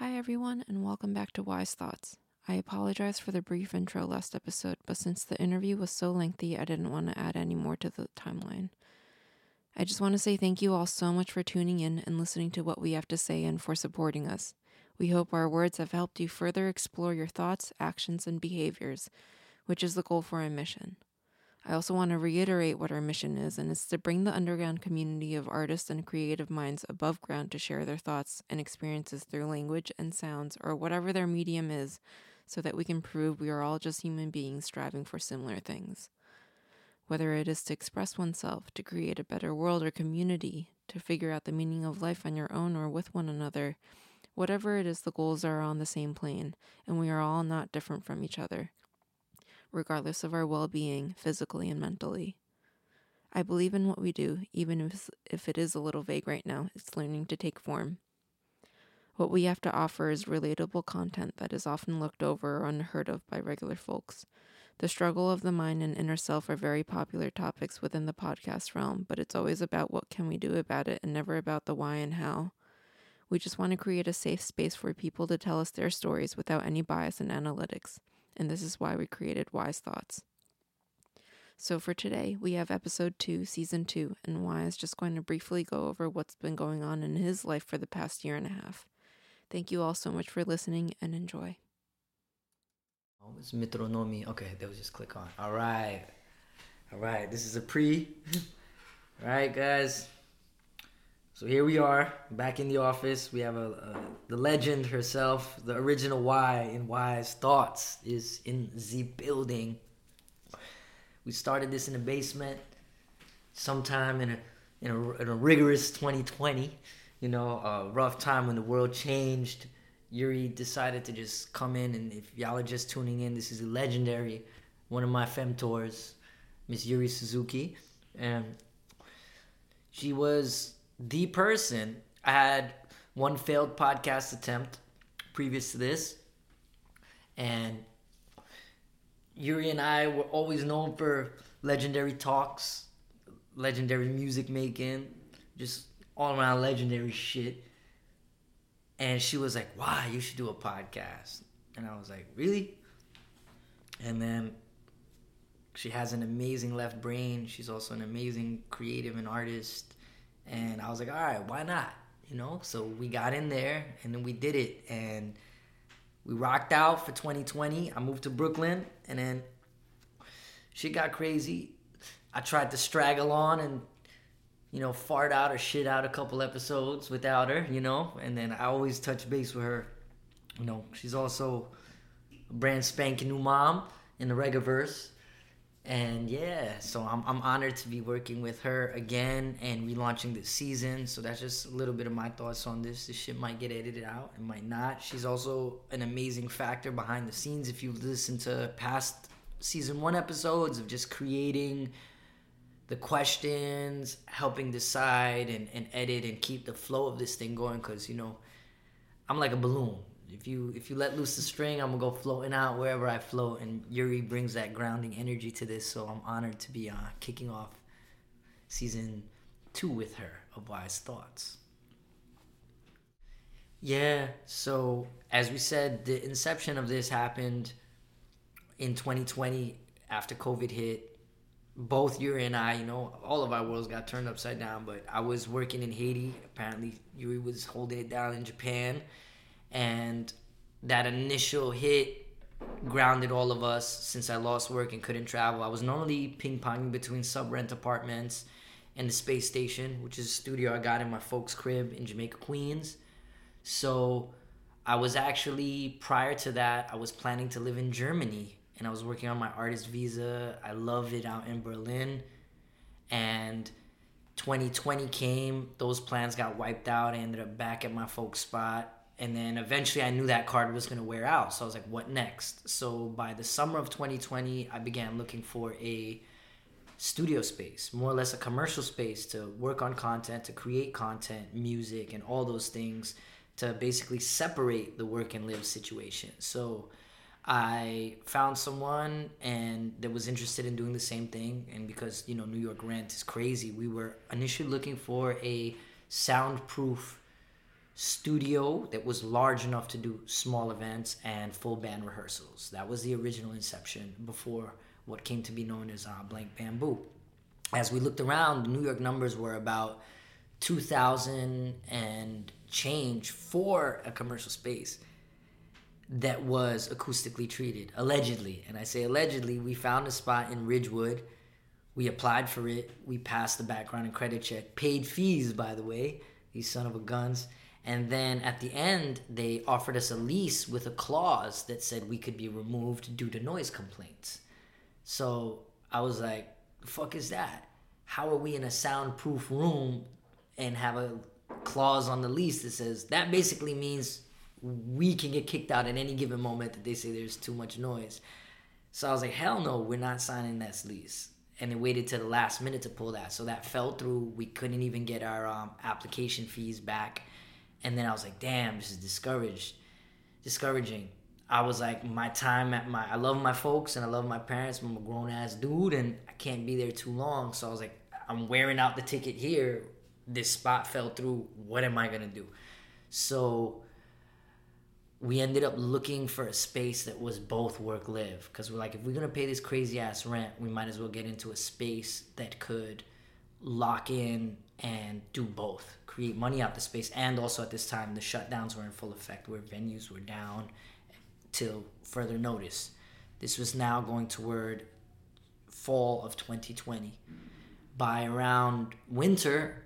Hi, everyone, and welcome back to Y's Thoughts. I apologize for the brief intro last episode, but since the interview was so lengthy, I didn't want to add any more to the timeline. I just want to say thank you all so much for tuning in and listening to what we have to say and for supporting us. We hope our words have helped you further explore your thoughts, actions, and behaviors, which is the goal for our mission. I also want to reiterate what our mission is, and it's to bring the underground community of artists and creative minds above ground to share their thoughts and experiences through language and sounds or whatever their medium is, so that we can prove we are all just human beings striving for similar things. Whether it is to express oneself, to create a better world or community, to figure out the meaning of life on your own or with one another, whatever it is, the goals are on the same plane, and we are all not different from each other regardless of our well being, physically and mentally. I believe in what we do, even if, if it is a little vague right now, it's learning to take form. What we have to offer is relatable content that is often looked over or unheard of by regular folks. The struggle of the mind and inner self are very popular topics within the podcast realm, but it's always about what can we do about it and never about the why and how. We just want to create a safe space for people to tell us their stories without any bias and analytics and this is why we created Y's Thoughts. So, for today, we have episode 2, season 2, and Wise is just going to briefly go over what's been going on in his life for the past year and a half. Thank you all so much for listening and enjoy. Oh, it's Metronomi. Okay, that was just click on. All right. All right, this is a pre. all right, guys. So here we are, back in the office. We have a, a, the legend herself, the original Y in Y's Thoughts is in the building. We started this in the basement, sometime in a in a, in a rigorous 2020. You know, a rough time when the world changed. Yuri decided to just come in, and if y'all are just tuning in, this is a legendary, one of my femtors, Miss Yuri Suzuki, and she was the person. I had one failed podcast attempt previous to this, and Yuri and I were always known for legendary talks, legendary music making, just all around legendary shit. And she was like, "Why you should do a podcast?" And I was like, "Really?" And then she has an amazing left brain. She's also an amazing creative and artist. And I was like, all right, why not? You know, so we got in there and then we did it and we rocked out for 2020. I moved to Brooklyn and then shit got crazy. I tried to straggle on and you know, fart out or shit out a couple episodes without her, you know, and then I always touch base with her. You know, she's also a brand spanking new mom in the Regaverse and yeah, so I'm, I'm honored to be working with her again and relaunching this season. So that's just a little bit of my thoughts on this. This shit might get edited out, it might not. She's also an amazing factor behind the scenes. If you listen to past season one episodes of just creating the questions, helping decide and, and edit and keep the flow of this thing going, because you know, I'm like a balloon if you if you let loose the string, I'm gonna go floating out wherever I float. And Yuri brings that grounding energy to this, so I'm honored to be uh, kicking off season two with her of Y's Thoughts. Yeah, so as we said, the inception of this happened in 2020 after COVID hit. Both Yuri and I, you know, all of our worlds got turned upside down. But I was working in Haiti. Apparently, Yuri was holding it down in Japan and that initial hit grounded all of us since I lost work and couldn't travel. I was normally ping ponging between sub rent apartments and the space station, which is a studio I got in my folks' crib in Jamaica, Queens. So I was actually, prior to that, I was planning to live in Germany and I was working on my artist visa. I loved it out in Berlin. And 2020 came, those plans got wiped out. I ended up back at my folks' spot and then eventually I knew that card was going to wear out. So I was like, what next? So by the summer of 2020, I began looking for a studio space, more or less a commercial space to work on content, to create content, music, and all those things to basically separate the work and live situation. So I found someone and that was interested in doing the same thing. And because, you know, New York rent is crazy, we were initially looking for a soundproof studio that was large enough to do small events and full band rehearsals. That was the original inception before what came to be known as uh, Blank Bamboo. As we looked around, the New York numbers were about 2,000 and change for a commercial space that was acoustically treated, allegedly. And I say allegedly, we found a spot in Ridgewood. We applied for it. We passed the background and credit check, paid fees, by the way, these son of a guns. And then at the end, they offered us a lease with a clause that said we could be removed due to noise complaints. So I was like, the fuck is that? How are we in a soundproof room and have a clause on the lease that says that basically means we can get kicked out at any given moment that they say there's too much noise. So I was like, hell no, we're not signing that lease. And they waited to the last minute to pull that. So that fell through. We couldn't even get our um, application fees back. And then I was like, damn, this is discouraged, discouraging. I was like, my time at my, I love my folks and I love my parents. I'm a grown ass dude and I can't be there too long. So I was like, I'm wearing out the ticket here. This spot fell through. What am I gonna do? So we ended up looking for a space that was both work live because we're like if we're gonna pay this crazy ass rent we might as well get into a space that could lock in and do both create money out the space and also at this time the shutdowns were in full effect where venues were down till further notice. This was now going toward fall of 2020 by around winter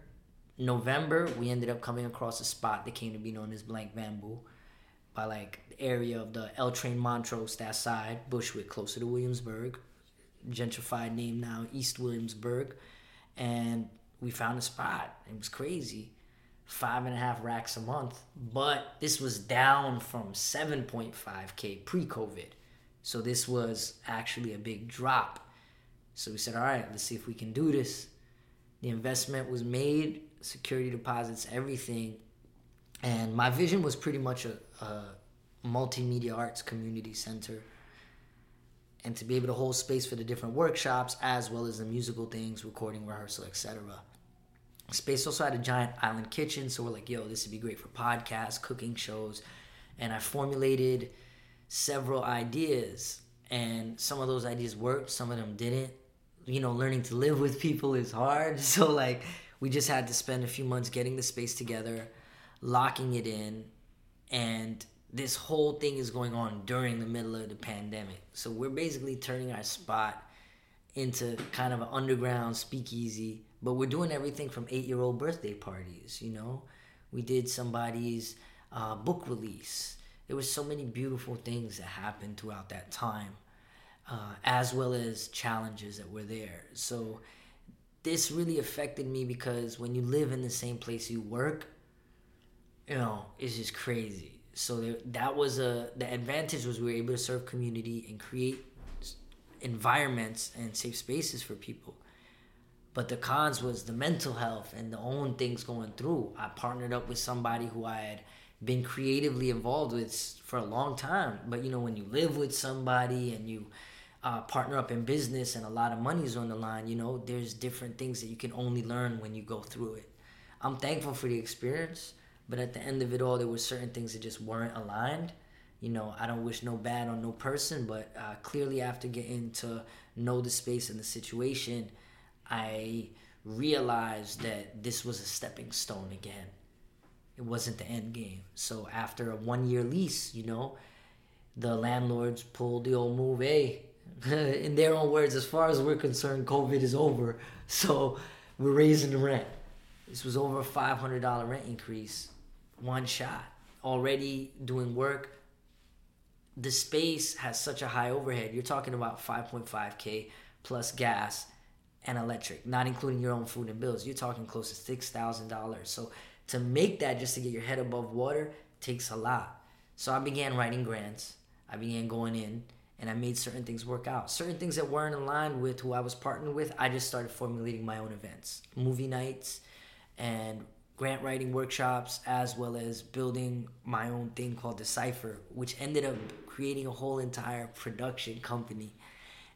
november we ended up coming across a spot that came to be known as blank bamboo by like the area of the L Train Montrose, that side, Bushwick, closer to Williamsburg, gentrified name now, East Williamsburg. And we found a spot. It was crazy. Five and a half racks a month. But this was down from 7.5K pre COVID. So this was actually a big drop. So we said, all right, let's see if we can do this. The investment was made, security deposits, everything. And my vision was pretty much a, a multimedia arts community center and to be able to hold space for the different workshops as well as the musical things, recording, rehearsal, etc. Space also had a giant island kitchen, so we're like, yo, this would be great for podcasts, cooking shows. And I formulated several ideas, and some of those ideas worked, some of them didn't. You know, learning to live with people is hard. So, like, we just had to spend a few months getting the space together, locking it in, and this whole thing is going on during the middle of the pandemic. So we're basically turning our spot into kind of an underground speakeasy, but we're doing everything from eight year old birthday parties, you know? We did somebody's uh, book release. There was so many beautiful things that happened throughout that time, uh, as well as challenges that were there. So this really affected me because when you live in the same place you work, you know, it's just crazy. So that was a the advantage was we were able to serve community and create environments and safe spaces for people. But the cons was the mental health and the own things going through. I partnered up with somebody who I had been creatively involved with for a long time. But you know, when you live with somebody and you uh, partner up in business and a lot of money's on the line, you know, there's different things that you can only learn when you go through it. I'm thankful for the experience but at the end of it all, there were certain things that just weren't aligned. You know, I don't wish no bad on no person, but uh, clearly after getting to know the space and the situation, I realized that this was a stepping stone again. It wasn't the end game. So after a one year lease, you know, the landlords pulled the old move. Hey, in their own words, as far as we're concerned, COVID is over. So we're raising the rent. This was over a $500 rent increase one shot already doing work. The space has such a high overhead. You're talking about 5.5k plus gas and electric not including your own food and bills. You're talking close to $6000 so to make that just to get your head above water takes a lot. So i began writing grants. I began going in and i made certain things work out. Certain things that weren't aligned with who i was partnered with i just started formulating my own events movie nights and grant writing workshops as well as building my own thing called Decipher, which ended up creating a whole entire production company.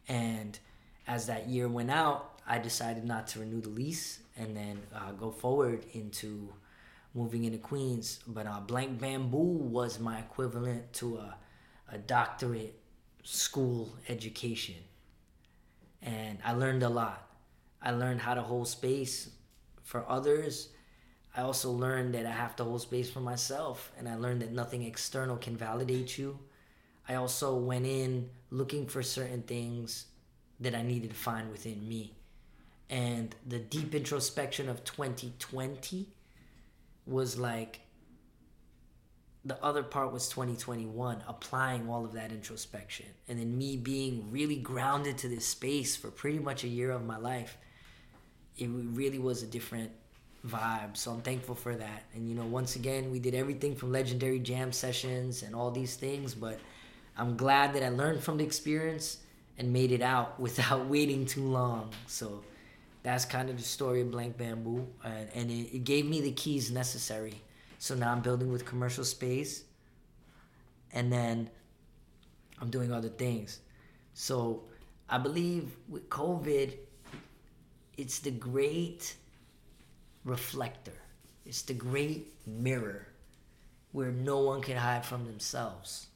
And as that year went out, I decided not to renew the lease and then uh, go forward into moving into Queens. But uh, Blank Bamboo was my equivalent to a, a doctorate school education. And I learned a lot. I learned how to hold space for others. I also learned that I have to hold space for myself. And I learned that nothing external can validate you. I also went in looking for certain things that I needed to find within me. And the deep introspection of 2020 was like the other part was 2021 applying all of that introspection and then me being really grounded to this space for pretty much a year of my life it really was a different vibe so i'm thankful for that. And you know once again we did everything from legendary jam sessions and all these things but i'm glad that i learned from the experience and made it out without waiting too long. So that's kind of the story of blank bamboo and, and it, it gave me the keys necessary. So now I'm building with commercial space and then I'm doing other things. So I believe with COVID, it's the great reflector, it's the great mirror where no one can hide from themselves.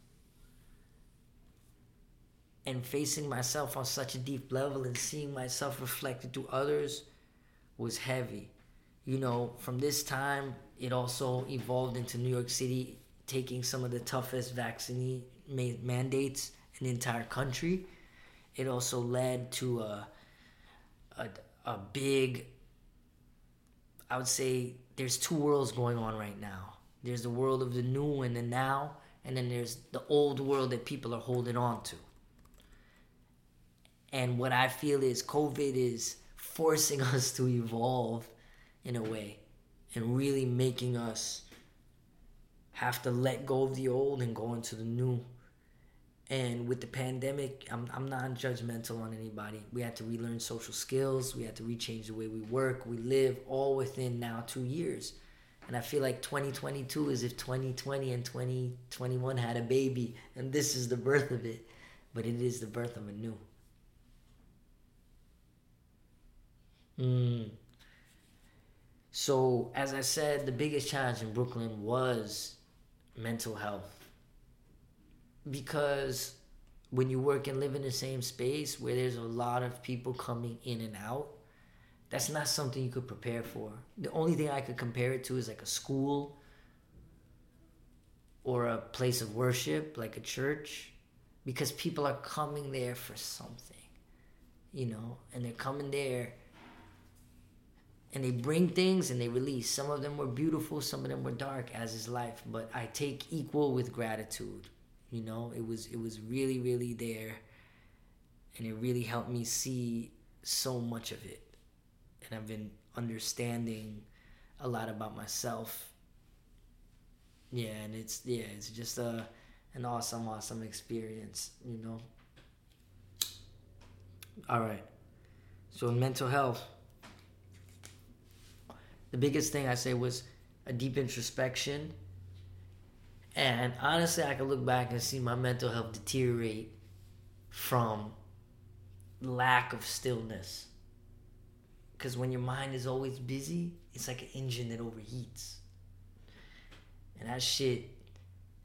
And facing myself on such a deep level and seeing myself reflected to others was heavy. You know, from this time it also evolved into New York City taking some of the toughest vaccine mandates in the entire country. It also led to a, a, a big, I would say, there's two worlds going on right now. There's the world of the new and the now, and then there's the old world that people are holding on to. And what I feel is COVID is forcing us to evolve in a way and really making us have to let go of the old and go into the new. And with the pandemic, I'm, I'm not judgmental on anybody. We had to relearn social skills. We had to rechange the way we work, we live, all within now two years. And I feel like 2022 is if 2020 and 2021 had a baby, and this is the birth of it. But it is the birth of a new. Mm. So, as I said, the biggest challenge in Brooklyn was mental health. Because when you work and live in the same space where there's a lot of people coming in and out, that's not something you could prepare for. The only thing I could compare it to is like a school or a place of worship, like a church, because people are coming there for something, you know, and they're coming there and they bring things and they release. Some of them were beautiful, some of them were dark, as is life. But I take equal with gratitude. You know, it was it was really really there, and it really helped me see so much of it, and I've been understanding a lot about myself. Yeah, and it's yeah, it's just a an awesome awesome experience. You know. All right. So mental health the biggest thing I say was a deep introspection. And honestly, I can look back and see my mental health deteriorate from lack of stillness. Because when your mind is always busy, it's like an engine that overheats. And that shit,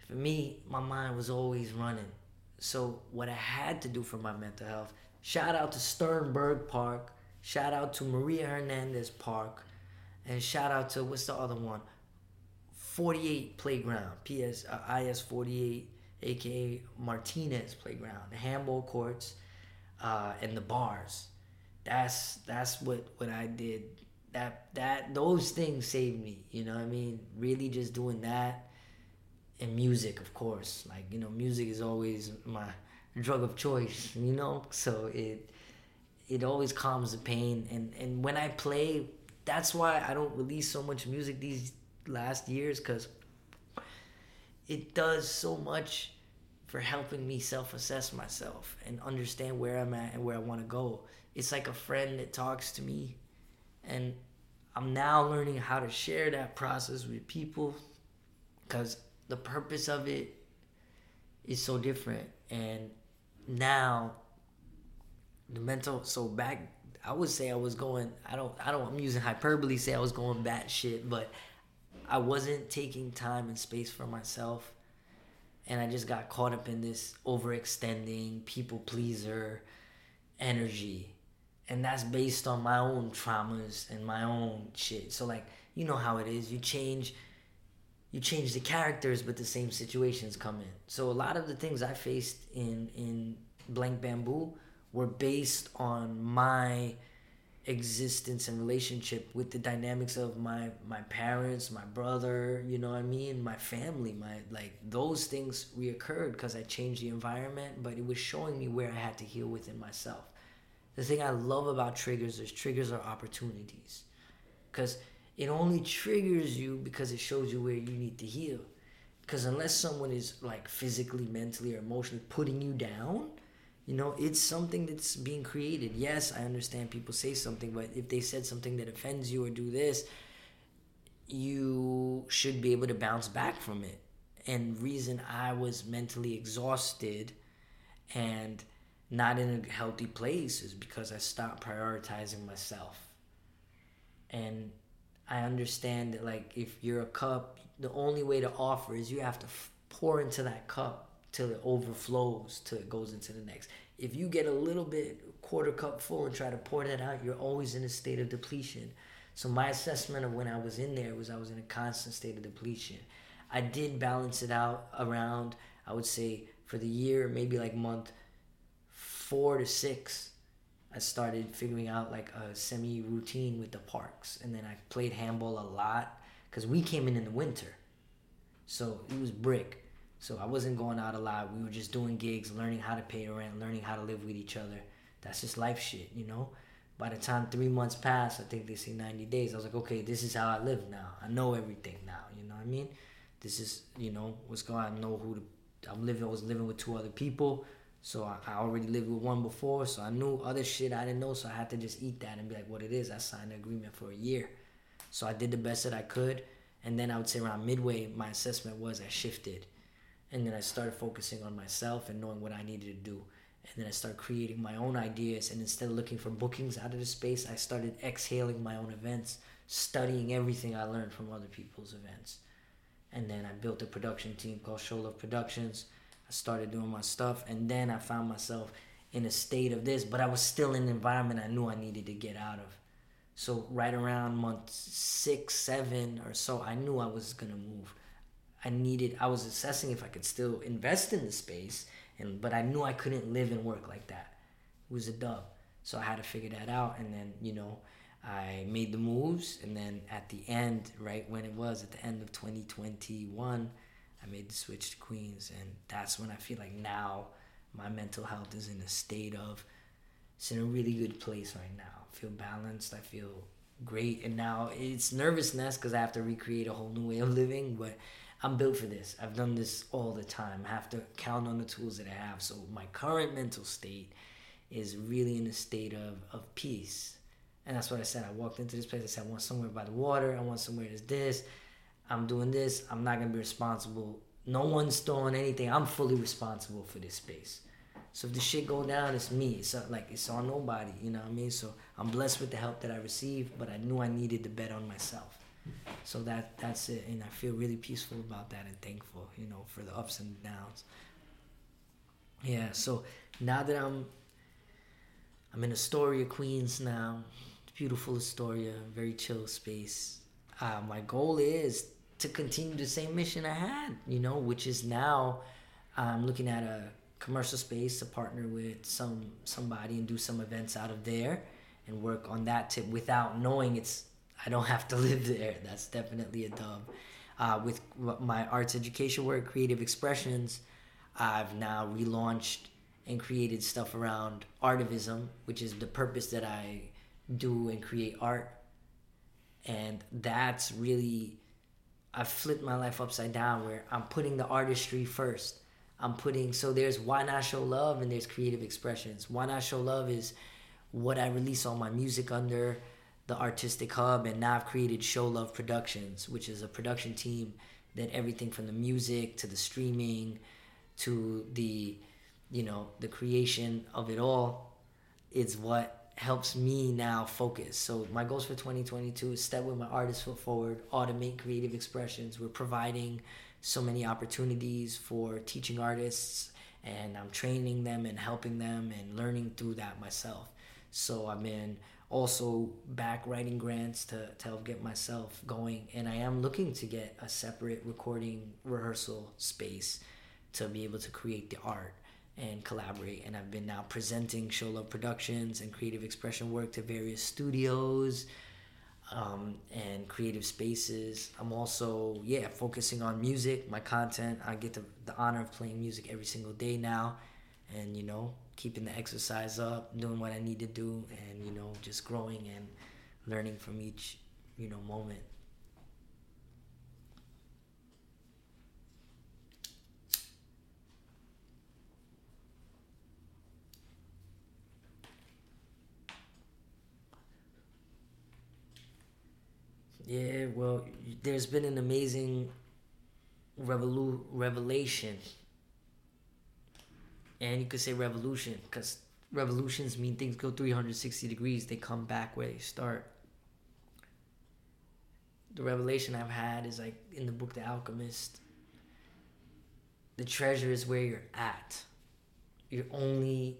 for me, my mind was always running. So, what I had to do for my mental health, shout out to Sternberg Park, shout out to Maria Hernandez Park, and shout out to what's the other one? 48 Playground, PS uh, IS 48, aka Martinez Playground, the handball courts, uh, and the bars. That's that's what what I did. That that those things saved me. You know what I mean? Really, just doing that, and music, of course. Like you know, music is always my drug of choice. You know, so it it always calms the pain. And and when I play that's why I don't release so much music these last years because it does so much for helping me self assess myself and understand where I'm at and where I want to go. It's like a friend that talks to me, and I'm now learning how to share that process with people because the purpose of it is so different. And now, the mental, so back I would say I was going. I don't. I don't. I'm using hyperbole. Say I was going bat shit, but I wasn't taking time and space for myself. And I just got caught up in this overextending, people pleaser energy. And that's based on my own traumas and my own shit. So like, you know how it is. You change you change the characters but the same situations come in. So a lot of the things I faced in in Blank Bamboo were based on my existence and relationship with the dynamics of my my parents my brother you know what i mean? My family my like those things reoccurred because i changed the environment but it was showing me where i had to heal within myself. The thing i love about triggers is triggers are opportunities because it only triggers you because it shows you where you need to heal. Because unless someone is like physically mentally or emotionally putting you down you know, it's something that's being created. Yes, I understand people say something, but if they said something that offends you or do this, you should be able to bounce back from it. And reason I was mentally exhausted and not in a healthy place is because I stopped prioritizing myself. And I understand that like if you're a cup, the only way to offer is you have to f- pour into that cup till it overflows till it goes into the next. If you get a little bit quarter cup full and try to pour that out, you're always in a state of depletion. So my assessment of when I was in there was I was in a constant state of depletion. I did balance it out around I would say for the year maybe like month 4 to 6 I started figuring out like a semi routine with the parks and then I played handball a lot cuz we came in in the winter. So it was brick. So I wasn't going out a lot. We were just doing gigs, learning how to pay rent, learning how to live with each other. That's just life shit, you know? By the time three months passed, I think they say 90 days, I was like, okay, this is how I live now. I know everything now, you know what I mean? This is, you know, what's going on. I know who to, I'm living, I was living with two other people. So I, I already lived with one before, so I knew other shit I didn't know, so I had to just eat that and be like, what it is. I signed an agreement for a year. So I did the best that I could. And then I would say around midway, my assessment was I shifted and then I started focusing on myself and knowing what I needed to do. And then I started creating my own ideas. And instead of looking for bookings out of the space, I started exhaling my own events, studying everything I learned from other people's events. And then I built a production team called Show Love Productions. I started doing my stuff. And then I found myself in a state of this, but I was still in an environment I knew I needed to get out of. So, right around month six, seven or so, I knew I was going to move. I needed I was assessing if I could still invest in the space and but I knew I couldn't live and work like that. It was a dub. So I had to figure that out and then, you know, I made the moves and then at the end, right when it was at the end of 2021, I made the switch to Queens and that's when I feel like now my mental health is in a state of it's in a really good place right now. I feel balanced, I feel great and now it's nervousness because I have to recreate a whole new way of living, but I'm built for this. I've done this all the time. I have to count on the tools that I have. So my current mental state is really in a state of, of peace. And that's what I said. I walked into this place. I said, I want somewhere by the water. I want somewhere that's this. I'm doing this. I'm not going to be responsible. No one's throwing anything. I'm fully responsible for this space. So if the shit go down, it's me. It's not like it's on nobody. You know what I mean? So I'm blessed with the help that I received, but I knew I needed to bet on myself. So that that's it, and I feel really peaceful about that and thankful, you know, for the ups and downs. Yeah. So now that I'm I'm in Astoria, Queens now, beautiful Astoria, very chill space. Uh, my goal is to continue the same mission I had, you know, which is now I'm looking at a commercial space to partner with some somebody and do some events out of there and work on that tip without knowing it's I don't have to live there. That's definitely a dub. Uh, with my arts education work, creative expressions, I've now relaunched and created stuff around artivism, which is the purpose that I do and create art. And that's really, I flipped my life upside down where I'm putting the artistry first. I'm putting, so there's Why Not Show Love and there's creative expressions. Why Not Show Love is what I release all my music under the artistic hub and now I've created Show Love Productions, which is a production team that everything from the music to the streaming to the you know the creation of it all is what helps me now focus. So my goals for 2022 is step with my artist foot forward, automate creative expressions. We're providing so many opportunities for teaching artists and I'm training them and helping them and learning through that myself. So I've been also back writing grants to, to help get myself going and I am looking to get a separate recording rehearsal space to be able to create the art and collaborate. And I've been now presenting Show Love Productions and creative expression work to various studios um, and creative spaces. I'm also, yeah, focusing on music, my content. I get the, the honor of playing music every single day now. And, you know, keeping the exercise up, doing what I need to do, and, you know, just growing and learning from each, you know, moment. Yeah, well, there's been an amazing revolu- revelation. And you could say revolution because revolutions mean things go 360 degrees, they come back where they start. The revelation I've had is like in the book The Alchemist. The treasure is where you're at. You're only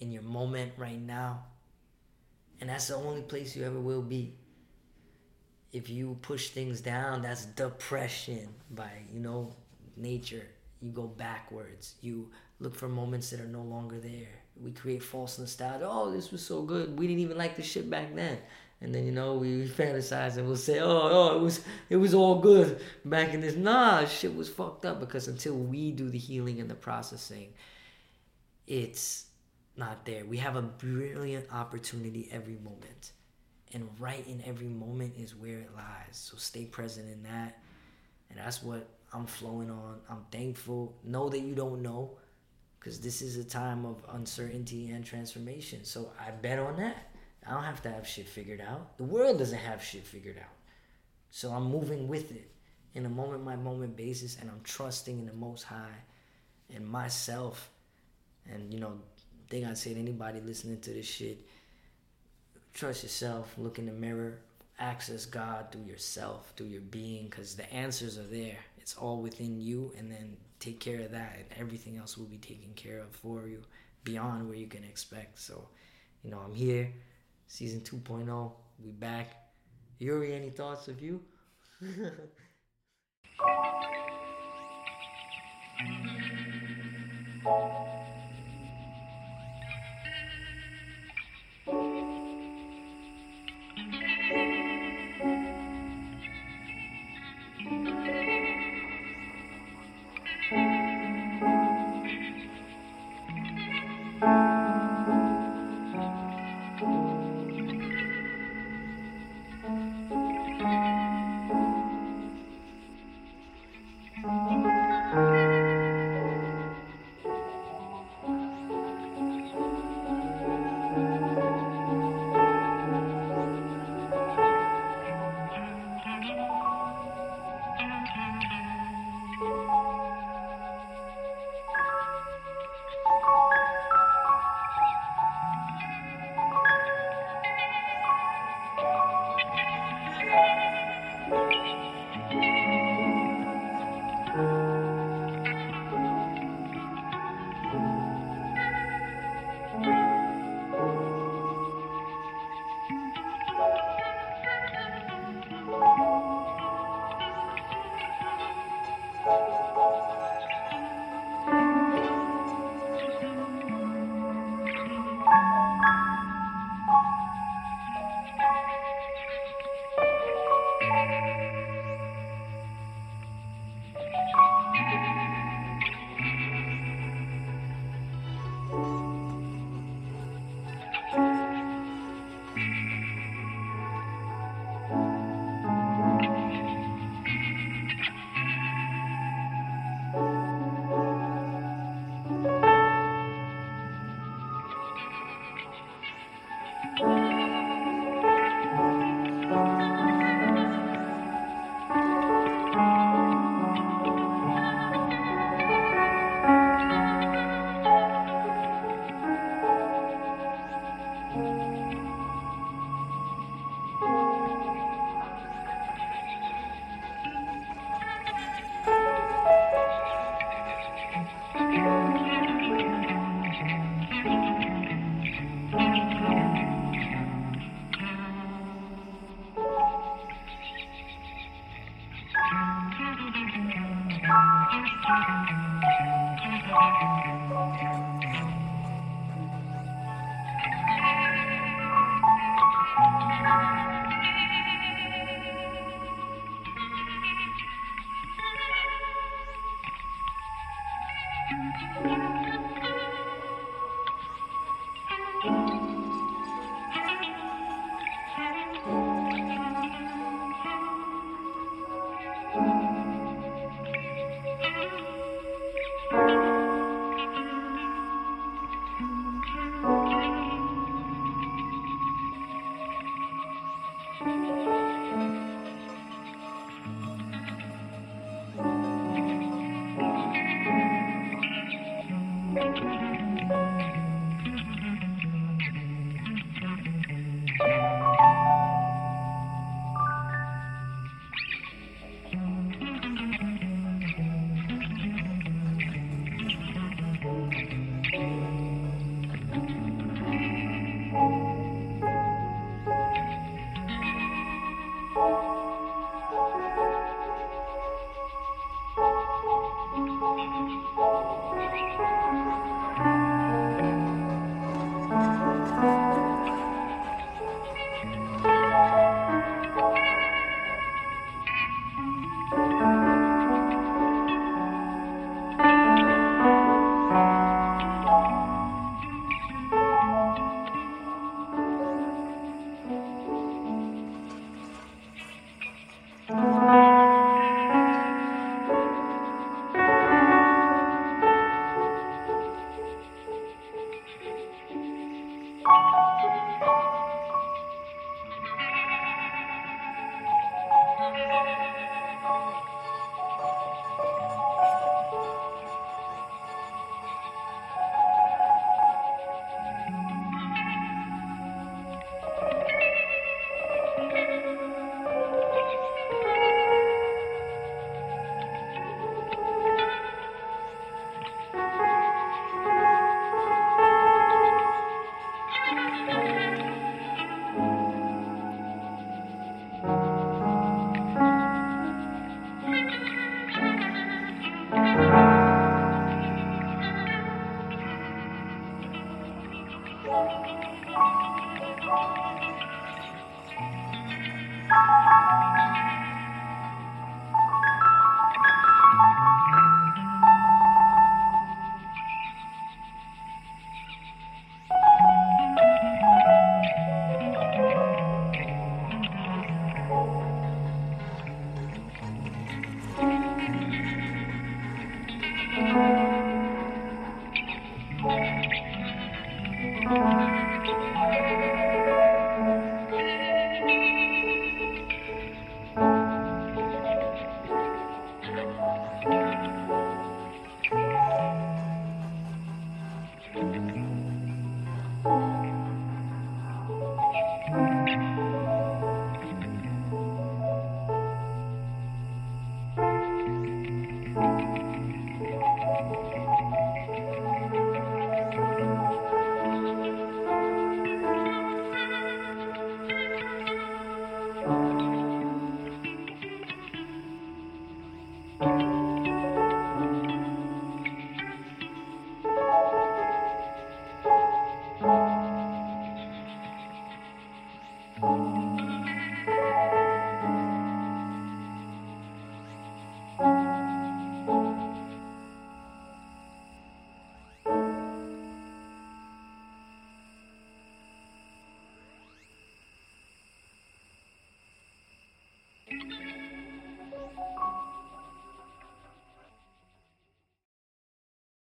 in your moment right now. And that's the only place you ever will be if you push things down, that's depression by, you know, nature. You go backwards. You look for moments that are no longer there. We create false nostalgia. Oh, this was so good. We didn't even like the shit back then. And then you know we fantasize and we'll say, oh, oh, it was it was all good back in this. Nah, shit was fucked up because until we do the healing and the processing, it's not there. We have a brilliant opportunity every moment and right in every moment is where it lies. So stay present in that. And that's what I'm flowing on. I'm thankful. Know that you don't know because this is a time of uncertainty and transformation. So I bet on that. I don't have to have shit figured out. The world doesn't have shit figured out. So I'm moving with it in a moment by moment basis and I'm trusting in the most high and myself. And you know, thing I'd say to anybody listening to this shit trust yourself, look in the mirror, access God through yourself, through your being, because the answers are there. It's all within you, and then take care of that and everything else will be taken care of for you beyond where you can expect. So you know i'm here. Season 2.0 we back. Yuri any thoughts of you?